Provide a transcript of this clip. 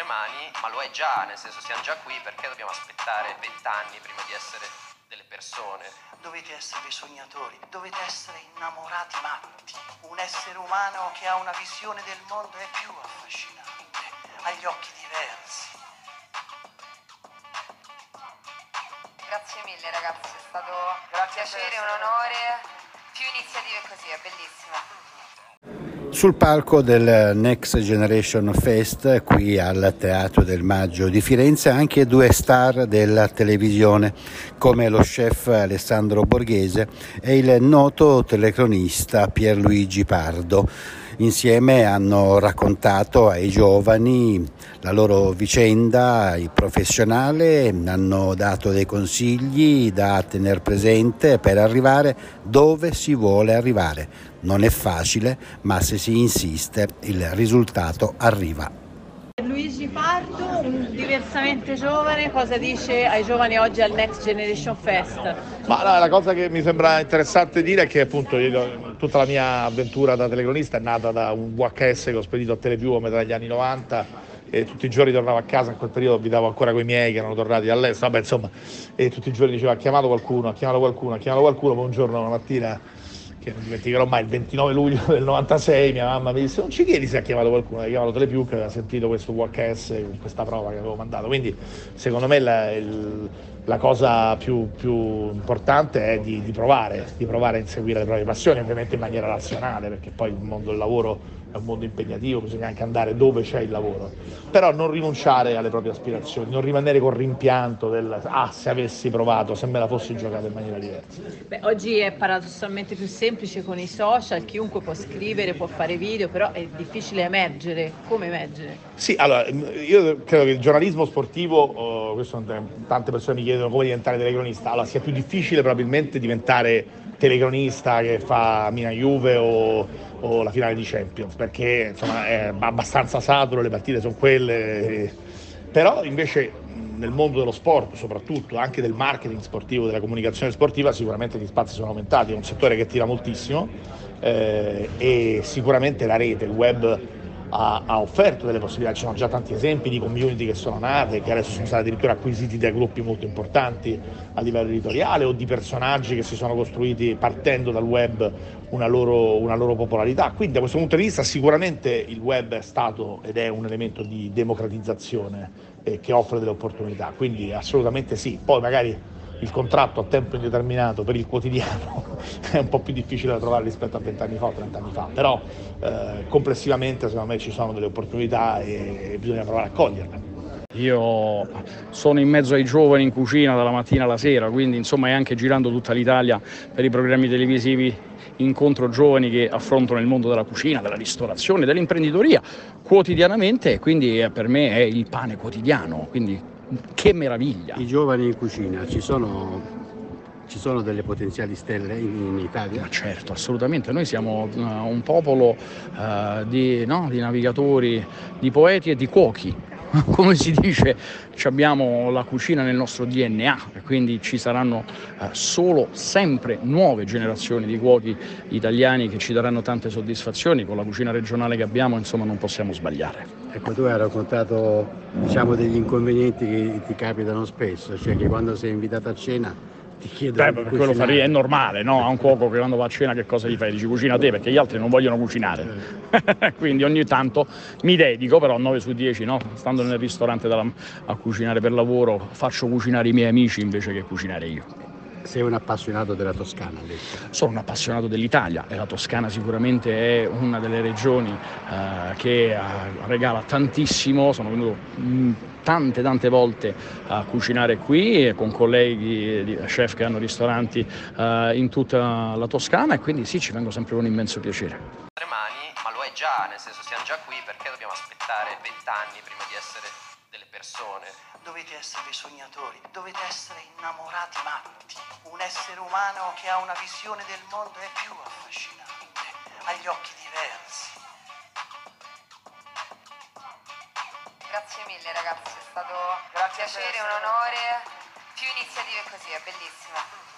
tre mani, ma lo è già, nel senso siamo già qui perché dobbiamo aspettare vent'anni prima di essere delle persone. Dovete essere dei sognatori, dovete essere innamorati matti. Un essere umano che ha una visione del mondo è più affascinante, ha gli occhi diversi. Grazie mille ragazzi, è stato un Grazie piacere, per un onore. Più iniziative così, è bellissimo. Sul palco del Next Generation Fest, qui al Teatro del Maggio di Firenze, anche due star della televisione, come lo chef Alessandro Borghese e il noto telecronista Pierluigi Pardo. Insieme hanno raccontato ai giovani la loro vicenda professionale, hanno dato dei consigli da tener presente per arrivare dove si vuole arrivare. Non è facile, ma se si insiste il risultato arriva. Luigi Pardo, un diversamente giovane, cosa dice ai giovani oggi al Next Generation Fest? Ma la, la cosa che mi sembra interessante dire è che appunto io- tutta la mia avventura da telecronista è nata da un VHS che ho spedito a Telepiù a metà degli anni 90 e tutti i giorni tornavo a casa, in quel periodo abitavo ancora con i miei che erano tornati all'estero, vabbè insomma, e tutti i giorni diceva ha chiamato qualcuno, ha chiamato qualcuno, ha chiamato qualcuno, poi un giorno una mattina che non dimenticherò mai, il 29 luglio del 96 mia mamma mi disse non ci chiedi se ha chiamato qualcuno, ha chiamato Telepiù che aveva sentito questo VHS con questa prova che avevo mandato, quindi secondo me la, il- la cosa più, più importante è di, di provare, di provare a inseguire le proprie passioni, ovviamente in maniera razionale, perché poi il mondo del lavoro è un mondo impegnativo, bisogna anche andare dove c'è il lavoro, però non rinunciare alle proprie aspirazioni, non rimanere col rimpianto del ah se avessi provato, se me la fossi giocata in maniera diversa. Beh, oggi è paradossalmente più semplice con i social, chiunque può scrivere, può fare video, però è difficile emergere. Come emergere? Sì, allora io credo che il giornalismo sportivo, oh, questo tante persone mi chiedono come diventare telecronista, allora sia più difficile probabilmente diventare telecronista che fa Mina Juve o, o la finale di Champions, perché insomma è abbastanza saturo, le partite sono quelle, però invece nel mondo dello sport soprattutto, anche del marketing sportivo, della comunicazione sportiva, sicuramente gli spazi sono aumentati, è un settore che tira moltissimo eh, e sicuramente la rete, il web ha, ha offerto delle possibilità, ci sono già tanti esempi di community che sono nate, che adesso sono stati addirittura acquisiti da gruppi molto importanti a livello editoriale o di personaggi che si sono costruiti partendo dal web una loro, una loro popolarità. Quindi da questo punto di vista sicuramente il web è stato ed è un elemento di democratizzazione eh, che offre delle opportunità, quindi assolutamente sì. Poi magari il contratto a tempo indeterminato per il quotidiano è un po' più difficile da trovare rispetto a 20 anni fa o 30 anni fa, però eh, complessivamente secondo me ci sono delle opportunità e bisogna provare a coglierle. Io sono in mezzo ai giovani in cucina dalla mattina alla sera, quindi insomma e anche girando tutta l'Italia per i programmi televisivi incontro giovani che affrontano il mondo della cucina, della ristorazione, dell'imprenditoria quotidianamente e quindi eh, per me è il pane quotidiano, quindi che meraviglia. I giovani in cucina, ci sono, ci sono delle potenziali stelle in, Italia? Ma certo, assolutamente, noi siamo uh, un popolo uh, di, no, di navigatori, di poeti e di cuochi. Come si dice, abbiamo la cucina nel nostro DNA quindi ci saranno uh, solo sempre nuove generazioni di cuochi italiani che ci daranno tante soddisfazioni. Con la cucina regionale che abbiamo, insomma, non possiamo sbagliare. Ecco, tu hai raccontato diciamo, degli inconvenienti che ti capitano spesso, cioè che quando sei invitato a cena ti chiedono Beh, di per quello farei, è normale, no? A un cuoco che quando va a cena che cosa gli fai? Dici cucina te perché gli altri non vogliono cucinare. Quindi ogni tanto mi dedico, però 9 su 10, no? Stando nel ristorante dalla- a cucinare per lavoro, faccio cucinare i miei amici invece che cucinare io. Sei un appassionato della Toscana, detto. Sono un appassionato dell'Italia e la Toscana sicuramente è una delle regioni eh, che eh, regala tantissimo. Sono venuto mh, tante tante volte a cucinare qui e con colleghi chef che hanno ristoranti eh, in tutta la Toscana e quindi sì, ci vengo sempre con immenso piacere. tre mani, ma lo è già, nel senso siamo già qui perché dobbiamo aspettare vent'anni prima di essere delle persone. Dovete essere dei sognatori, dovete essere innamorati matti. Un essere umano che ha una visione del mondo è più affascinante, ha gli occhi diversi. Grazie mille ragazzi, è stato un Grazie per piacere, un onore. Più iniziative così, è bellissimo.